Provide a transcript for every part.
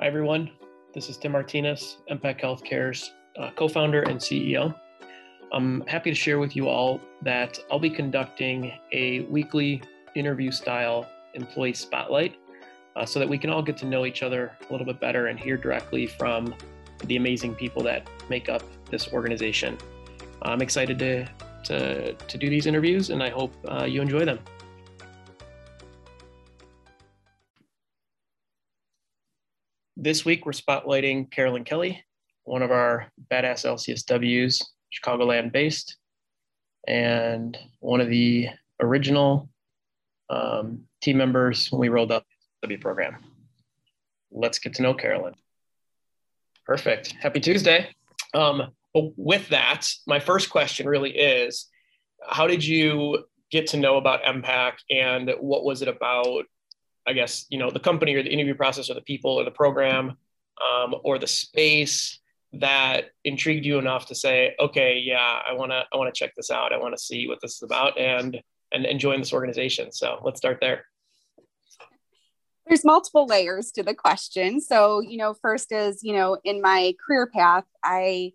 Hi, everyone. This is Tim Martinez, MPAC Healthcare's uh, co founder and CEO. I'm happy to share with you all that I'll be conducting a weekly interview style employee spotlight uh, so that we can all get to know each other a little bit better and hear directly from the amazing people that make up this organization. I'm excited to, to, to do these interviews and I hope uh, you enjoy them. This week, we're spotlighting Carolyn Kelly, one of our badass LCSWs, Chicagoland based, and one of the original um, team members when we rolled up the W program. Let's get to know Carolyn. Perfect. Happy Tuesday. Um, with that, my first question really is how did you get to know about MPAC and what was it about I guess, you know, the company or the interview process or the people or the program um, or the space that intrigued you enough to say, okay, yeah, I want to, I want to check this out. I want to see what this is about and, and, and join this organization. So let's start there. There's multiple layers to the question. So, you know, first is, you know, in my career path, I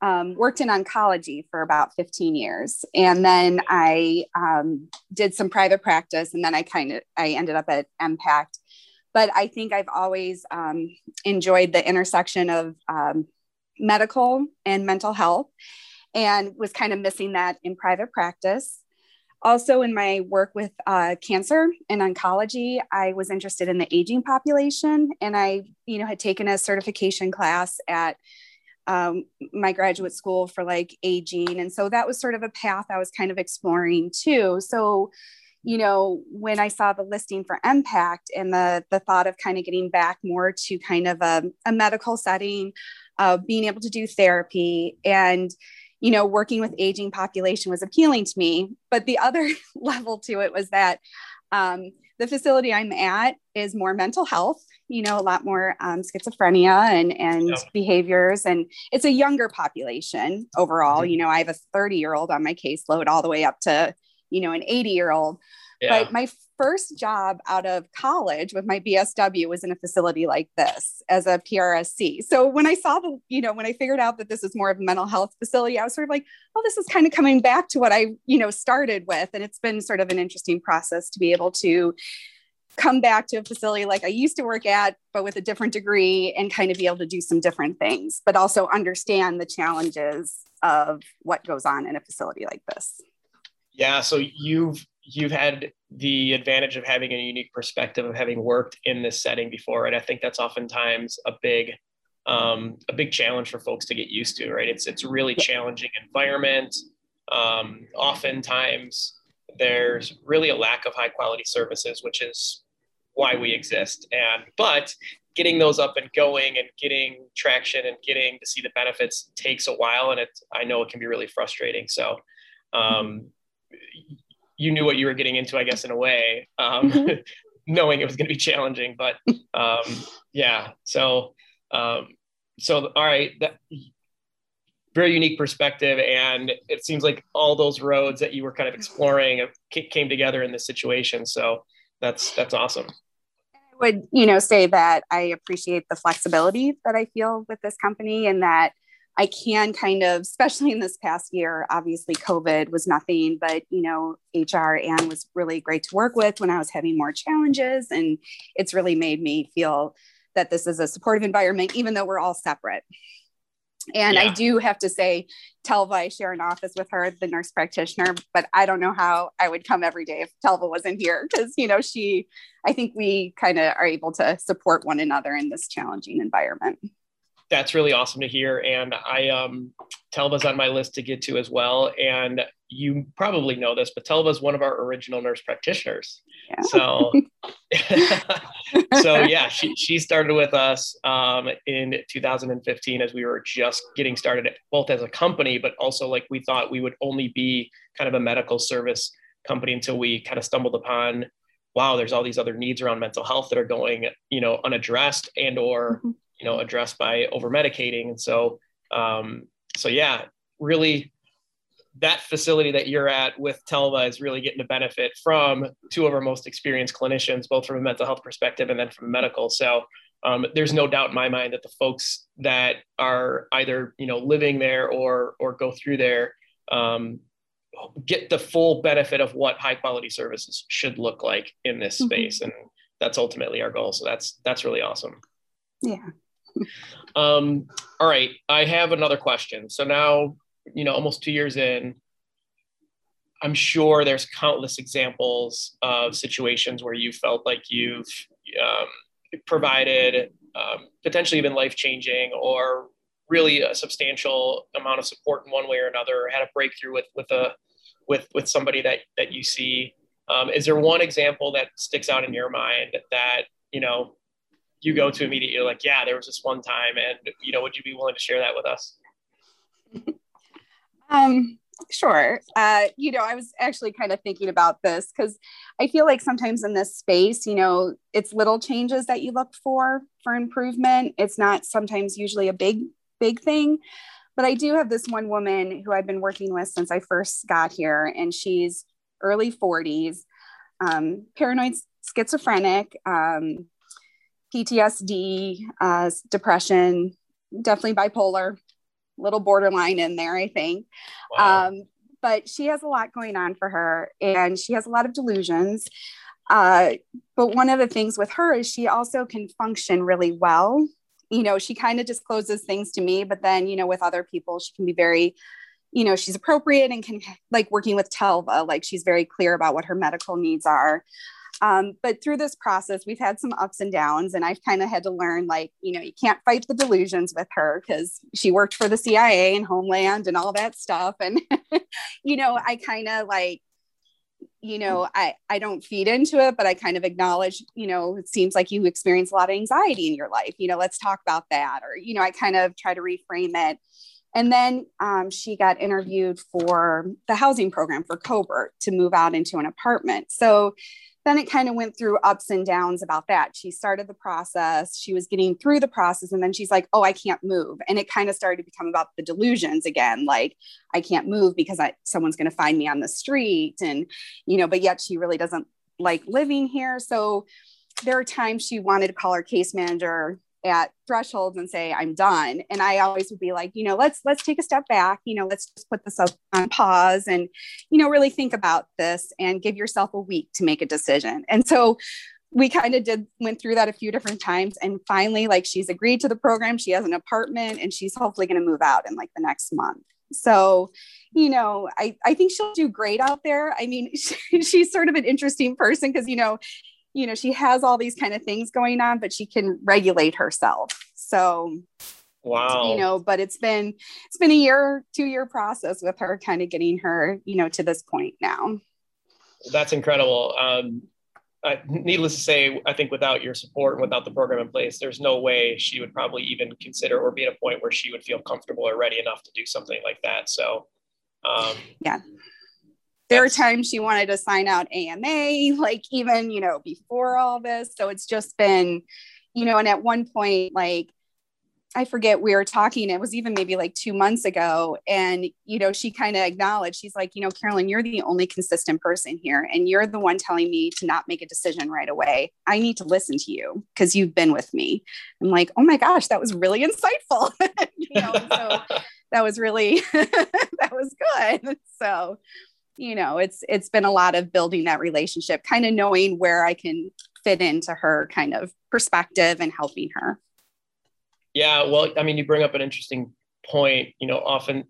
um, worked in oncology for about 15 years. And then i um, did some private practice and then i kind of i ended up at MPACT but i think i've always um, enjoyed the intersection of um, medical and mental health and was kind of missing that in private practice. Also in my work with uh, cancer and oncology i was interested in the aging population and i you know had taken a certification class at um, my graduate school for like aging. And so that was sort of a path I was kind of exploring too. So, you know, when I saw the listing for Impact and the, the thought of kind of getting back more to kind of a, a medical setting, uh, being able to do therapy and, you know, working with aging population was appealing to me. But the other level to it was that um, the facility I'm at is more mental health, you know, a lot more um, schizophrenia and, and behaviors. And it's a younger population overall. Mm-hmm. You know, I have a 30 year old on my caseload all the way up to, you know, an 80 year old. Yeah. But my first job out of college with my BSW was in a facility like this as a PRSC. So when I saw the, you know, when I figured out that this is more of a mental health facility, I was sort of like, oh, this is kind of coming back to what I, you know, started with. And it's been sort of an interesting process to be able to come back to a facility like I used to work at, but with a different degree and kind of be able to do some different things, but also understand the challenges of what goes on in a facility like this. Yeah. So you've you've had the advantage of having a unique perspective of having worked in this setting before and i think that's oftentimes a big um, a big challenge for folks to get used to right? It's it's really challenging environment. Um, oftentimes there's really a lack of high quality services which is why we exist. And but getting those up and going and getting traction and getting to see the benefits takes a while and it i know it can be really frustrating. So um, you knew what you were getting into, I guess, in a way, um, mm-hmm. knowing it was going to be challenging. But um, yeah, so um, so all right, that very unique perspective, and it seems like all those roads that you were kind of exploring came together in this situation. So that's that's awesome. I would you know say that I appreciate the flexibility that I feel with this company, and that I can kind of, especially in this past year, obviously COVID was nothing, but you know, HR and was really great to work with when I was having more challenges. And it's really made me feel that this is a supportive environment, even though we're all separate. And yeah. I do have to say, Telva, I share an office with her, the nurse practitioner, but I don't know how I would come every day if Telva wasn't here because, you know, she, I think we kind of are able to support one another in this challenging environment that's really awesome to hear. And I um, Telva's on my list to get to as well. And you probably know this, but Telva's one of our original nurse practitioners. Yeah. So, so yeah, she, she started with us um, in 2015 as we were just getting started, both as a company, but also like we thought we would only be kind of a medical service company until we kind of stumbled upon wow there's all these other needs around mental health that are going you know unaddressed and or mm-hmm you know addressed by over medicating. And so um, so yeah really that facility that you're at with Telva is really getting to benefit from two of our most experienced clinicians, both from a mental health perspective and then from medical. So um, there's no doubt in my mind that the folks that are either you know living there or or go through there um, get the full benefit of what high quality services should look like in this mm-hmm. space. And that's ultimately our goal. So that's that's really awesome. Yeah um all right i have another question. So now you know almost two years in i'm sure there's countless examples of situations where you felt like you've um, provided um, potentially even life changing or really a substantial amount of support in one way or another had a breakthrough with with a with with somebody that that you see. Um, is there one example that sticks out in your mind that you know you go to immediately like yeah there was this one time and you know would you be willing to share that with us? Um sure. Uh you know i was actually kind of thinking about this because i feel like sometimes in this space you know it's little changes that you look for for improvement. It's not sometimes usually a big big thing. But I do have this one woman who I've been working with since I first got here, and she's early 40s, um, paranoid schizophrenic, um, PTSD, uh, depression, definitely bipolar, little borderline in there, I think. Wow. Um, but she has a lot going on for her, and she has a lot of delusions. Uh, but one of the things with her is she also can function really well you know, she kind of discloses things to me, but then, you know, with other people, she can be very, you know, she's appropriate and can like working with Telva, like she's very clear about what her medical needs are. Um, but through this process, we've had some ups and downs, and I've kind of had to learn like, you know, you can't fight the delusions with her because she worked for the CIA and Homeland and all that stuff. And, you know, I kind of like you know i i don't feed into it but i kind of acknowledge you know it seems like you experience a lot of anxiety in your life you know let's talk about that or you know i kind of try to reframe it and then um, she got interviewed for the housing program for Colbert to move out into an apartment so then it kind of went through ups and downs about that. She started the process, she was getting through the process, and then she's like, Oh, I can't move. And it kind of started to become about the delusions again like, I can't move because I, someone's going to find me on the street. And, you know, but yet she really doesn't like living here. So there are times she wanted to call her case manager at thresholds and say i'm done. And i always would be like you know let's let's take a step back you know let's just put this on pause and you know really think about this and give yourself a week to make a decision. And so we kind of did went through that a few different times and finally like she's agreed to the program. She has an apartment and she's hopefully going to move out in like the next month. So you know i i think she'll do great out there. I mean she, she's sort of an interesting person because you know you know she has all these kind of things going on but she can regulate herself. So wow. you know but it's been it's been a year two year process with her kind of getting her you know to this point now. That's incredible. Um uh, needless to say, I think without your support and without the program in place, there's no way she would probably even consider or be at a point where she would feel comfortable or ready enough to do something like that. So, um, yeah, there were times she wanted to sign out AMA, like even, you know, before all this. So it's just been, you know, and at one point, like, I forget we were talking, it was even maybe like two months ago. And, you know, she kind of acknowledged, she's like, you know, Carolyn, you're the only consistent person here. And you're the one telling me to not make a decision right away. I need to listen to you because you've been with me. I'm like, oh my gosh, that was really insightful. you know, so that was really, that was good. So, you know it's it's been a lot of building that relationship kind of knowing where i can fit into her kind of perspective and helping her yeah well i mean you bring up an interesting point you know often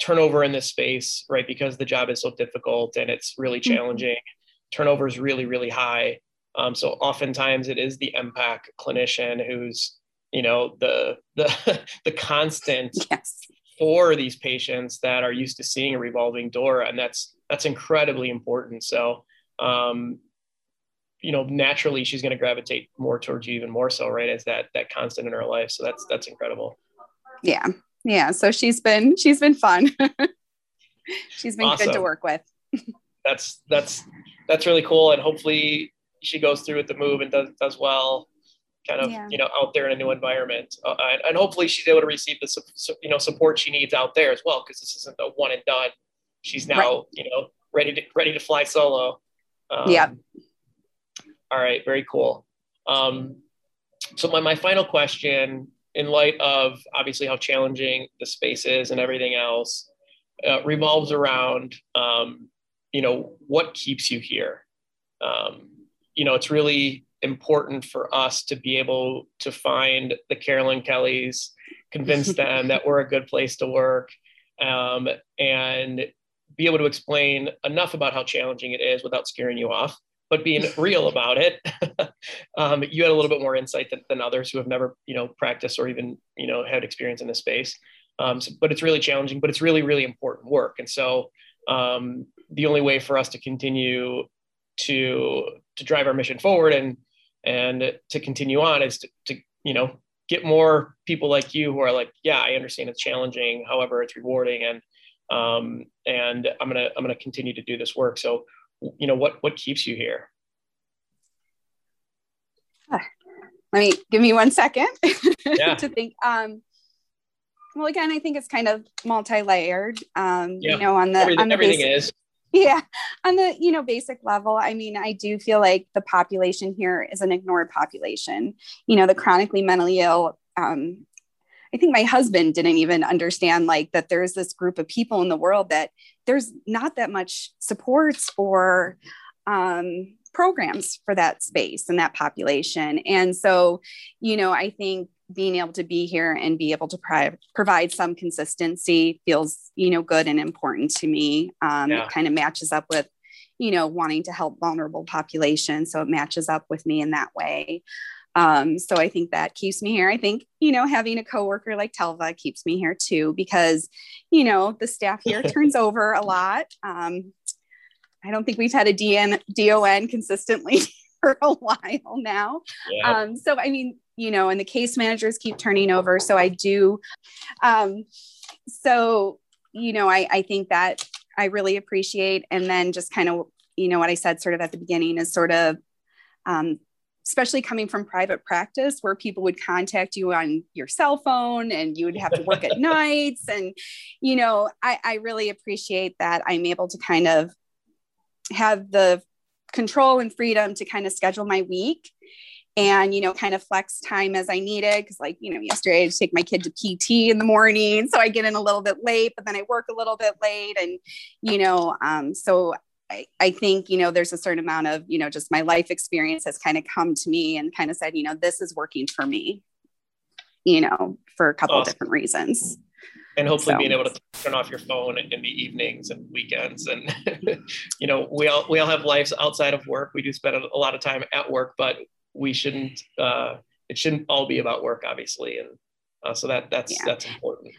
turnover in this space right because the job is so difficult and it's really mm-hmm. challenging mm-hmm. turnover is really really high um, so oftentimes it is the empac clinician who's you know the the the constant yes. for these patients that are used to seeing a revolving door and that's that's incredibly important. So, um, you know, naturally she's going to gravitate more towards you even more so, right? As that, that constant in her life. So that's, that's incredible. Yeah. Yeah. So she's been, she's been fun. she's been awesome. good to work with. that's, that's, that's really cool. And hopefully she goes through with the move and does, does well kind of yeah. you know out there in a new environment uh, and, and, hopefully she's able to receive the you know support she needs out there as well because this isn't a one and done she's now right. you know ready to ready to fly solo. Um, yeah. All right, very cool. Um, so my, my final question in light of obviously how challenging the space is and everything else uh, revolves around um, you know what keeps you here um, you know it's really important for us to be able to find the carolyn kellys convince them that we're a good place to work um, and be able to explain enough about how challenging it is without scaring you off but being real about it um, you had a little bit more insight than, than, others who have never you know practiced or even you know had experience in this space. Um, so, but it's really challenging but it's really really important work. And so um, the only way for us to continue to to drive our mission forward and and to continue on is to, to you know get more people like you who are like yeah i understand it's challenging however it's rewarding and um, and i'm gonna i'm gonna continue to do this work. So you know what what keeps you here? Let me give me one second yeah. to think. Um well again i think it's kind of multi-layered. Um yeah. you know on the everything, on the everything basic, is. Yeah. On the you know basic level i mean i do feel like the population here is an ignored population. You know the chronically mentally ill um, I think my husband didn't even understand like that there's this group of people in the world that there's not that much support or um, programs for that space and that population. And so, you know, I think being able to be here and be able to pri- provide some consistency feels, you know, good and important to me. Um, yeah. It kind of matches up with, you know, wanting to help vulnerable populations. So it matches up with me in that way. Um, so I think that keeps me here. I think, you know, having a coworker like Telva keeps me here too, because, you know, the staff here turns over a lot. Um, I don't think we've had a DN, DON consistently for a while now. Yeah. Um, so, I mean, you know, and the case managers keep turning over. So I do. Um, so, you know, I, I think that I really appreciate. And then just kind of, you know, what I said sort of at the beginning is sort of um, especially coming from private practice where people would contact you on your cell phone and you would have to work at nights. And you know I, I really appreciate that i'm able to kind of have the control and freedom to kind of schedule my week and you know kind of flex time as i needed because like you know yesterday i had to take my kid to pt in the morning so i get in a little bit late but then i work a little bit late and you know um, so I, I think, you know, there's a certain amount of, you know, just my life experience has kind of come to me and kind of said, you know, this is working for me, you know, for a couple awesome. different reasons. And hopefully so. being able to turn off your phone in the evenings and weekends. And, you know, we all, we all have lives outside of work. We do spend a lot of time at work, but we shouldn't, uh, it shouldn't all be about work, obviously. And uh, so that that's, yeah. that's important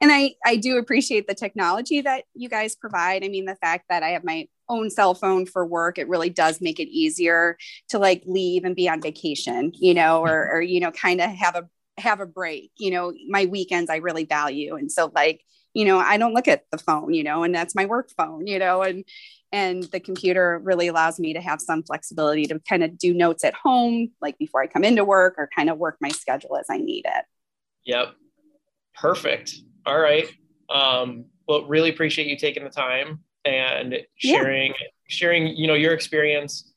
and I, I do appreciate the technology that you guys provide. I mean, the fact that I have my own cell phone for work, it really does make it easier to like leave and be on vacation, you know, or, or you know, kind of have a have a break. You know, my weekends I really value. And so like, you know, I don't look at the phone, you know, and that's my work phone, you know, and and the computer really allows me to have some flexibility to kind of do notes at home, like before I come into work or kind of work my schedule as I need it. Yep. Perfect. All right. Um, well, really appreciate you taking the time and sharing yeah. sharing you know your experience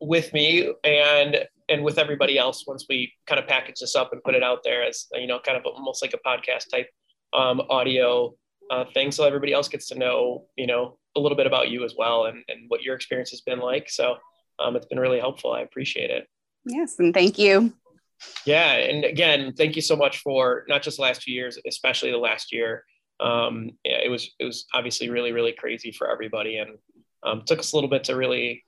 with me and and with everybody else once we kind of package this up and put it out there as you know kind of almost like a podcast type um, audio uh, thing so everybody else gets to know you know a little bit about you as well and, and what your experience has been like so um, it's been really helpful i appreciate it yes and thank you yeah, and again, thank you so much for not just the last few years, especially the last year. Um, yeah, it was it was obviously really really crazy for everybody, and um, took us a little bit to really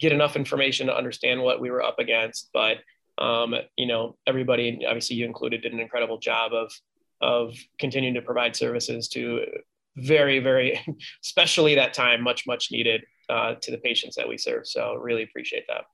get enough information to understand what we were up against. But um, you know, everybody, obviously you included, did an incredible job of of continuing to provide services to very very, especially that time, much much needed uh, to the patients that we serve. So really appreciate that.